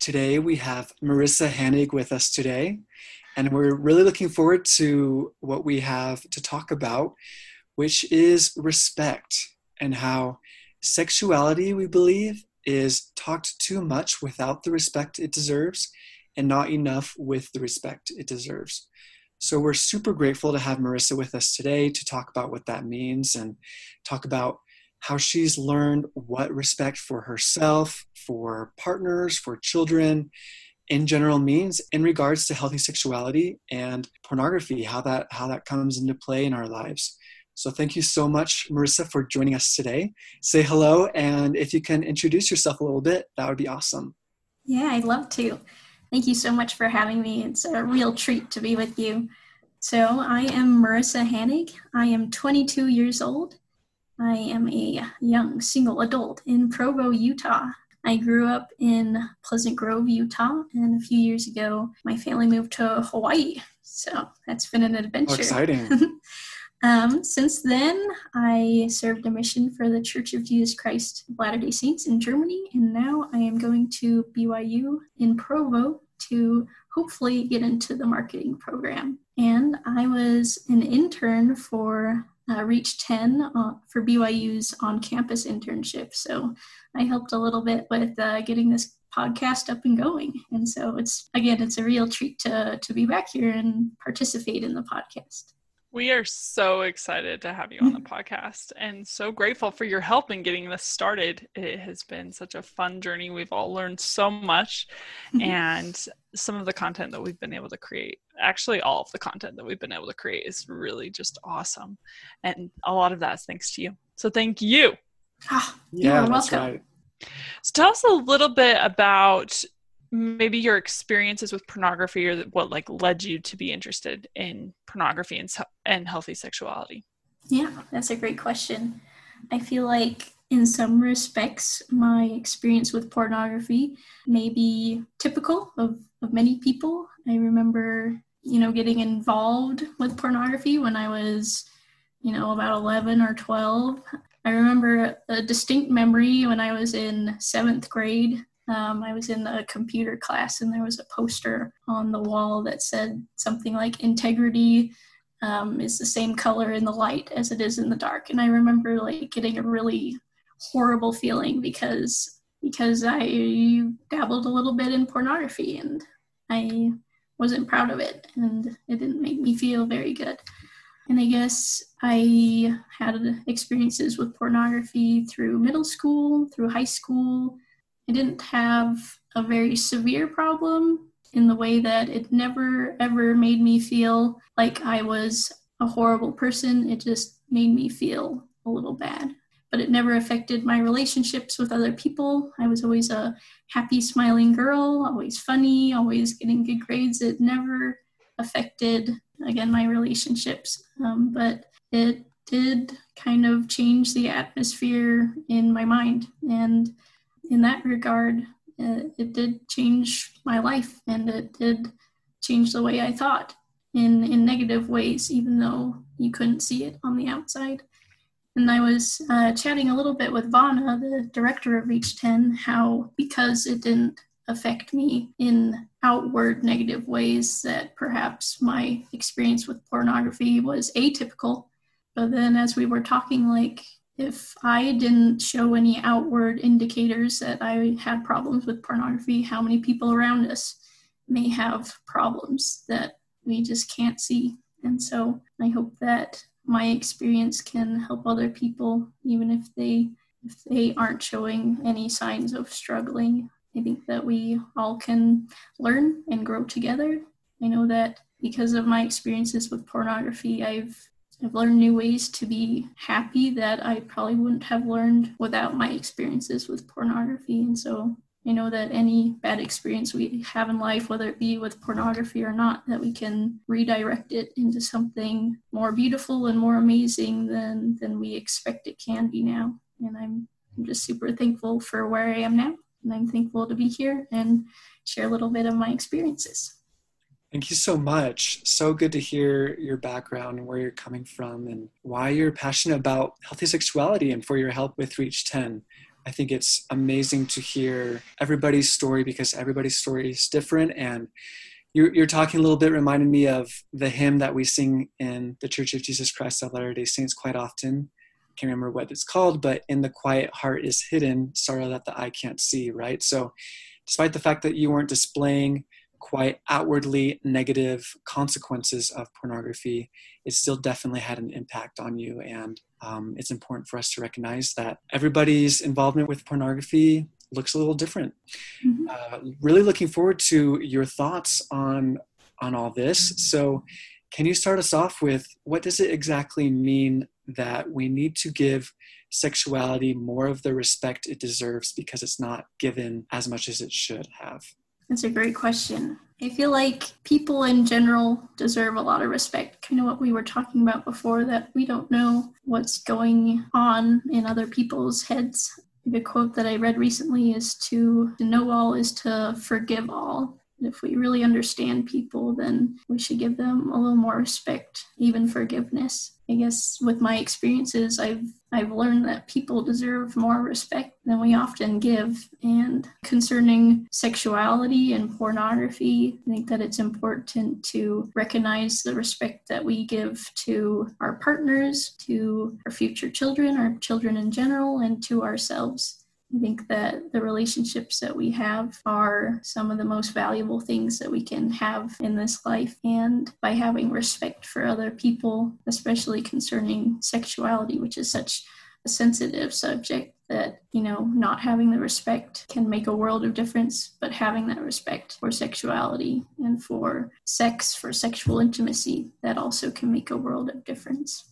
Today we have Marissa Hanig with us today, and we're really looking forward to what we have to talk about, which is respect and how sexuality, we believe, is talked too much without the respect it deserves and not enough with the respect it deserves. So we're super grateful to have Marissa with us today to talk about what that means and talk about how she's learned what respect for herself, for partners, for children in general means in regards to healthy sexuality and pornography, how that how that comes into play in our lives. So thank you so much, Marissa, for joining us today. Say hello, and if you can introduce yourself a little bit, that would be awesome. Yeah, I'd love to. Thank you so much for having me. It's a real treat to be with you. So, I am Marissa Hanig. I am 22 years old. I am a young single adult in Provo, Utah. I grew up in Pleasant Grove, Utah, and a few years ago, my family moved to Hawaii. So that's been an adventure. Oh, exciting. um, since then, I served a mission for the Church of Jesus Christ of Latter day Saints in Germany, and now I am going to BYU in Provo to hopefully get into the marketing program. And I was an intern for uh, Reach 10 uh, for BYU's on campus internship. So I helped a little bit with uh, getting this podcast up and going. And so it's, again, it's a real treat to, to be back here and participate in the podcast. We are so excited to have you on the podcast and so grateful for your help in getting this started. It has been such a fun journey. We've all learned so much, and some of the content that we've been able to create, actually, all of the content that we've been able to create is really just awesome. And a lot of that is thanks to you. So, thank you. Ah, yeah, welcome. Right. So, tell us a little bit about maybe your experiences with pornography or what like led you to be interested in pornography and, and healthy sexuality yeah that's a great question i feel like in some respects my experience with pornography may be typical of, of many people i remember you know getting involved with pornography when i was you know about 11 or 12 i remember a distinct memory when i was in seventh grade um, I was in a computer class and there was a poster on the wall that said something like integrity um, is the same color in the light as it is in the dark. And I remember like getting a really horrible feeling because because I dabbled a little bit in pornography and I wasn't proud of it and it didn't make me feel very good. And I guess I had experiences with pornography through middle school, through high school, I didn't have a very severe problem in the way that it never ever made me feel like I was a horrible person. It just made me feel a little bad. But it never affected my relationships with other people. I was always a happy, smiling girl, always funny, always getting good grades. It never affected, again, my relationships. Um, but it did kind of change the atmosphere in my mind. And in that regard, uh, it did change my life and it did change the way I thought in, in negative ways, even though you couldn't see it on the outside. And I was uh, chatting a little bit with Vana, the director of Reach 10, how because it didn't affect me in outward negative ways, that perhaps my experience with pornography was atypical. But then as we were talking, like, if I didn't show any outward indicators that I had problems with pornography, how many people around us may have problems that we just can't see? And so I hope that my experience can help other people, even if they if they aren't showing any signs of struggling. I think that we all can learn and grow together. I know that because of my experiences with pornography, I've I've learned new ways to be happy that I probably wouldn't have learned without my experiences with pornography. And so I know that any bad experience we have in life, whether it be with pornography or not, that we can redirect it into something more beautiful and more amazing than than we expect it can be now. And I'm I'm just super thankful for where I am now. And I'm thankful to be here and share a little bit of my experiences. Thank you so much. So good to hear your background and where you're coming from and why you're passionate about healthy sexuality and for your help with Reach 10. I think it's amazing to hear everybody's story because everybody's story is different. And you're, you're talking a little bit, reminded me of the hymn that we sing in the Church of Jesus Christ of Latter day Saints quite often. Can't remember what it's called, but in the quiet heart is hidden sorrow that the eye can't see, right? So, despite the fact that you weren't displaying quite outwardly negative consequences of pornography, it still definitely had an impact on you. And um, it's important for us to recognize that everybody's involvement with pornography looks a little different. Mm-hmm. Uh, really looking forward to your thoughts on on all this. So, can you start us off with what does it exactly mean that we need to give sexuality more of the respect it deserves because it's not given as much as it should have? That's a great question. I feel like people in general deserve a lot of respect. Kind of what we were talking about before that we don't know what's going on in other people's heads. The quote that I read recently is to, to know all is to forgive all. If we really understand people, then we should give them a little more respect, even forgiveness. I guess with my experiences, I've I've learned that people deserve more respect than we often give. And concerning sexuality and pornography, I think that it's important to recognize the respect that we give to our partners, to our future children, our children in general, and to ourselves. I think that the relationships that we have are some of the most valuable things that we can have in this life. And by having respect for other people, especially concerning sexuality, which is such a sensitive subject, that, you know, not having the respect can make a world of difference, but having that respect for sexuality and for sex, for sexual intimacy, that also can make a world of difference.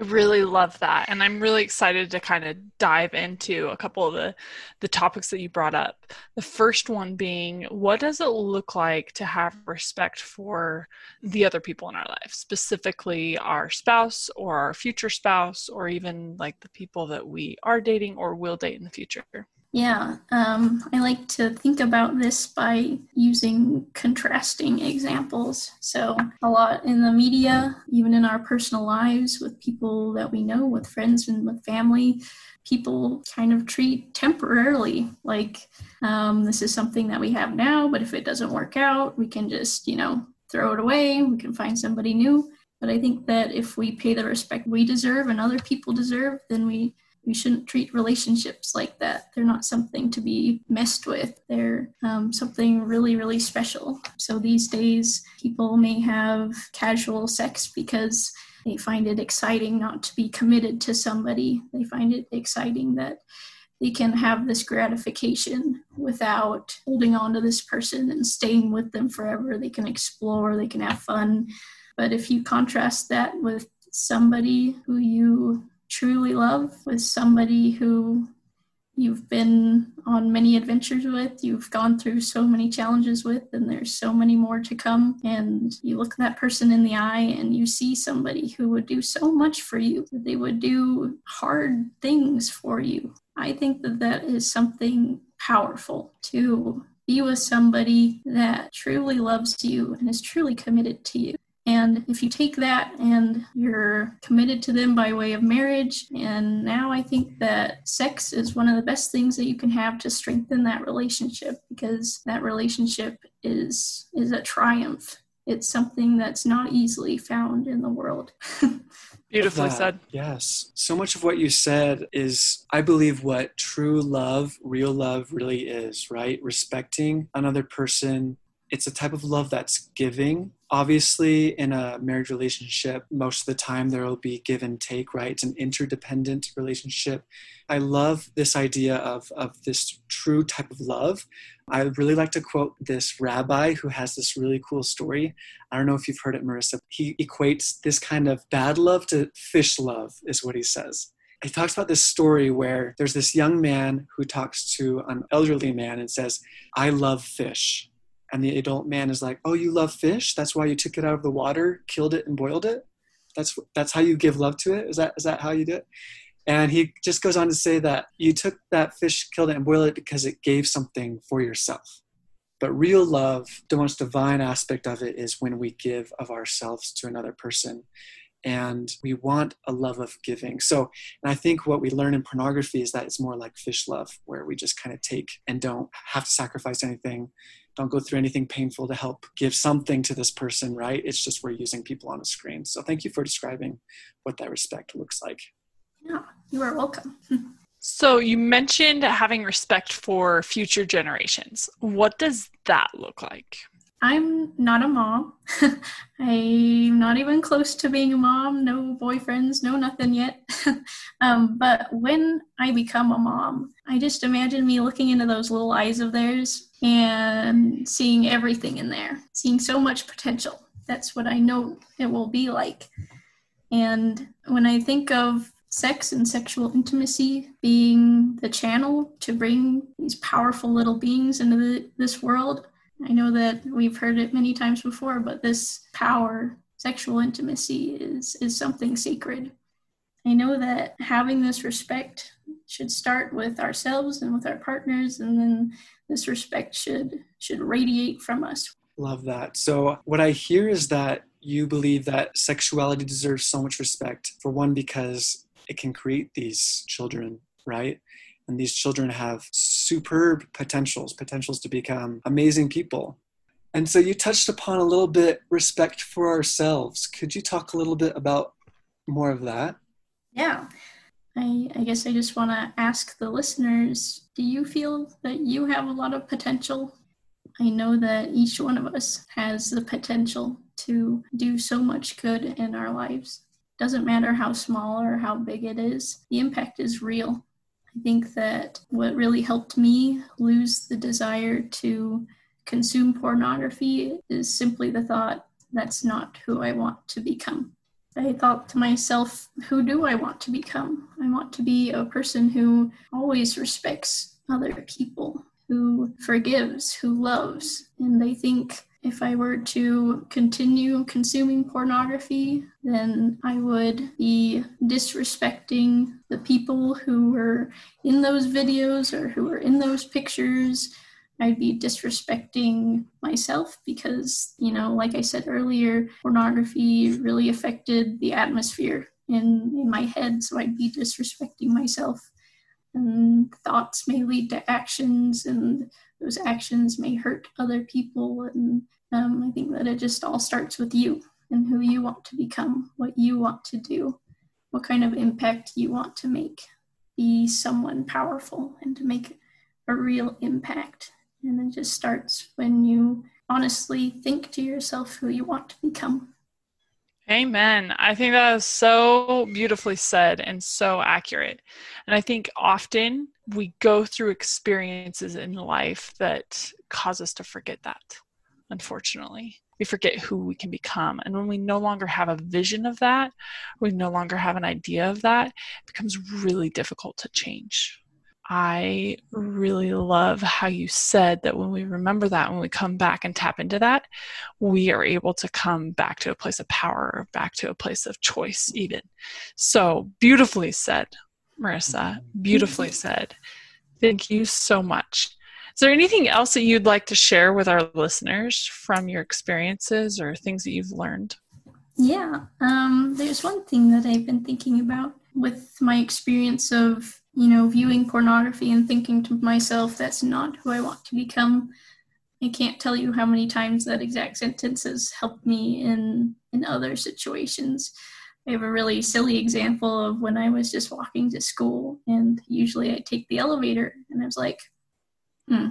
I really love that. And I'm really excited to kind of dive into a couple of the, the topics that you brought up. The first one being what does it look like to have respect for the other people in our life, specifically our spouse or our future spouse, or even like the people that we are dating or will date in the future? Yeah, um, I like to think about this by using contrasting examples. So, a lot in the media, even in our personal lives with people that we know, with friends and with family, people kind of treat temporarily like um, this is something that we have now, but if it doesn't work out, we can just, you know, throw it away, we can find somebody new. But I think that if we pay the respect we deserve and other people deserve, then we we shouldn't treat relationships like that. They're not something to be messed with. They're um, something really, really special. So these days, people may have casual sex because they find it exciting not to be committed to somebody. They find it exciting that they can have this gratification without holding on to this person and staying with them forever. They can explore, they can have fun. But if you contrast that with somebody who you truly love with somebody who you've been on many adventures with, you've gone through so many challenges with, and there's so many more to come. And you look that person in the eye and you see somebody who would do so much for you, they would do hard things for you. I think that that is something powerful to be with somebody that truly loves you and is truly committed to you. And if you take that and you're committed to them by way of marriage, and now I think that sex is one of the best things that you can have to strengthen that relationship because that relationship is is a triumph. It's something that's not easily found in the world. Beautifully said. Yes. So much of what you said is, I believe, what true love, real love really is, right? Respecting another person. It's a type of love that's giving. Obviously in a marriage relationship most of the time there will be give and take right? It's an interdependent relationship. I love this idea of, of this true type of love. I really like to quote this rabbi who has this really cool story. I don't know if you've heard it marissa he equates this kind of bad love to fish love is what he says. He talks about this story where there's this young man who talks to an elderly man and says, I love fish. And the adult man is like, Oh, you love fish? That's why you took it out of the water, killed it, and boiled it? That's that's how you give love to it? Is that is that how you do it? And he just goes on to say that you took that fish, killed it, and boiled it because it gave something for yourself. But real love, the most divine aspect of it is when we give of ourselves to another person and we want a love of giving. So, and I think what we learn in pornography is that it's more like fish love, where we just kind of take and don't have to sacrifice anything, don't go through anything painful to help give something to this person, right? It's just we're using people on a screen. So, thank you for describing what that respect looks like. Yeah, you are welcome. So, you mentioned having respect for future generations. What does that look like? I'm not a mom. I'm not even close to being a mom. No boyfriends, no nothing yet. um, but when I become a mom, I just imagine me looking into those little eyes of theirs and seeing everything in there, seeing so much potential. That's what I know it will be like. And when I think of sex and sexual intimacy being the channel to bring these powerful little beings into the, this world, I know that we've heard it many times before, but this power, sexual intimacy, is, is something sacred. I know that having this respect should start with ourselves and with our partners, and then this respect should should radiate from us. Love that. So what I hear is that you believe that sexuality deserves so much respect. For one, because it can create these children, right? And these children have superb potentials, potentials to become amazing people. And so you touched upon a little bit respect for ourselves. Could you talk a little bit about more of that? Yeah. I, I guess I just want to ask the listeners do you feel that you have a lot of potential? I know that each one of us has the potential to do so much good in our lives. Doesn't matter how small or how big it is, the impact is real. I think that what really helped me lose the desire to consume pornography is simply the thought that's not who I want to become. I thought to myself, who do I want to become? I want to be a person who always respects other people, who forgives, who loves. And I think if I were to continue consuming pornography, then I would be disrespecting the people who were in those videos or who were in those pictures. I'd be disrespecting myself because, you know, like I said earlier, pornography really affected the atmosphere in, in my head. So I'd be disrespecting myself. And thoughts may lead to actions, and those actions may hurt other people. And um, I think that it just all starts with you and who you want to become, what you want to do, what kind of impact you want to make. Be someone powerful and to make a real impact. And it just starts when you honestly think to yourself who you want to become. Amen. I think that is so beautifully said and so accurate. And I think often we go through experiences in life that cause us to forget that, unfortunately. We forget who we can become. And when we no longer have a vision of that, we no longer have an idea of that, it becomes really difficult to change. I really love how you said that when we remember that, when we come back and tap into that, we are able to come back to a place of power, back to a place of choice, even. So beautifully said, Marissa. Beautifully said. Thank you so much. Is there anything else that you'd like to share with our listeners from your experiences or things that you've learned? Yeah, um, there's one thing that I've been thinking about with my experience of you know, viewing pornography and thinking to myself, that's not who I want to become. I can't tell you how many times that exact sentence has helped me in in other situations. I have a really silly example of when I was just walking to school, and usually I take the elevator, and I was like, hmm,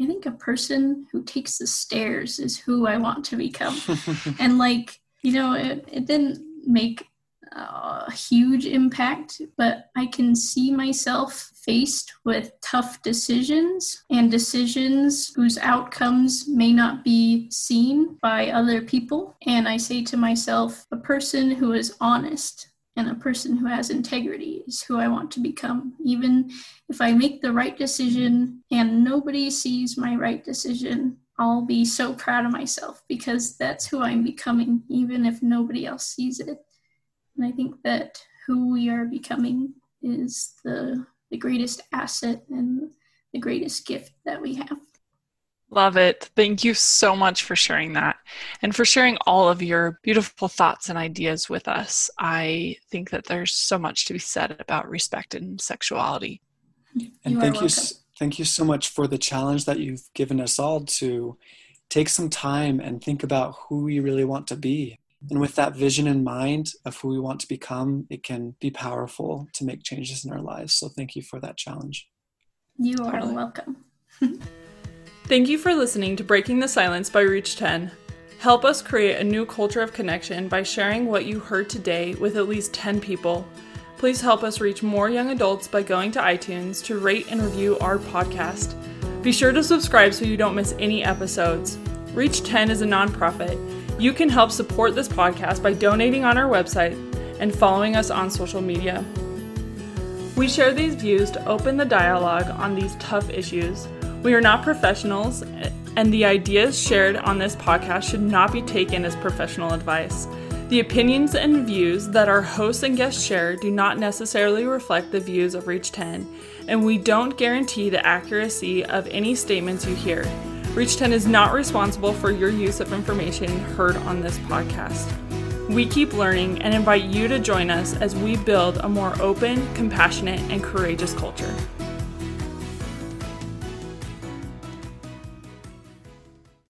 I think a person who takes the stairs is who I want to become. and like, you know, it, it didn't make a huge impact, but I can see myself faced with tough decisions and decisions whose outcomes may not be seen by other people. And I say to myself, a person who is honest and a person who has integrity is who I want to become. Even if I make the right decision and nobody sees my right decision, I'll be so proud of myself because that's who I'm becoming, even if nobody else sees it. And I think that who we are becoming is the, the greatest asset and the greatest gift that we have. Love it. Thank you so much for sharing that and for sharing all of your beautiful thoughts and ideas with us. I think that there's so much to be said about respect and sexuality. And you thank you thank you so much for the challenge that you've given us all to take some time and think about who we really want to be. And with that vision in mind of who we want to become, it can be powerful to make changes in our lives. So thank you for that challenge. You are totally. welcome. Thank you for listening to Breaking the Silence by Reach 10. Help us create a new culture of connection by sharing what you heard today with at least 10 people. Please help us reach more young adults by going to iTunes to rate and review our podcast. Be sure to subscribe so you don't miss any episodes. Reach 10 is a nonprofit. You can help support this podcast by donating on our website and following us on social media. We share these views to open the dialogue on these tough issues. We are not professionals, and the ideas shared on this podcast should not be taken as professional advice. The opinions and views that our hosts and guests share do not necessarily reflect the views of Reach 10, and we don't guarantee the accuracy of any statements you hear. Reach 10 is not responsible for your use of information heard on this podcast. We keep learning and invite you to join us as we build a more open, compassionate, and courageous culture.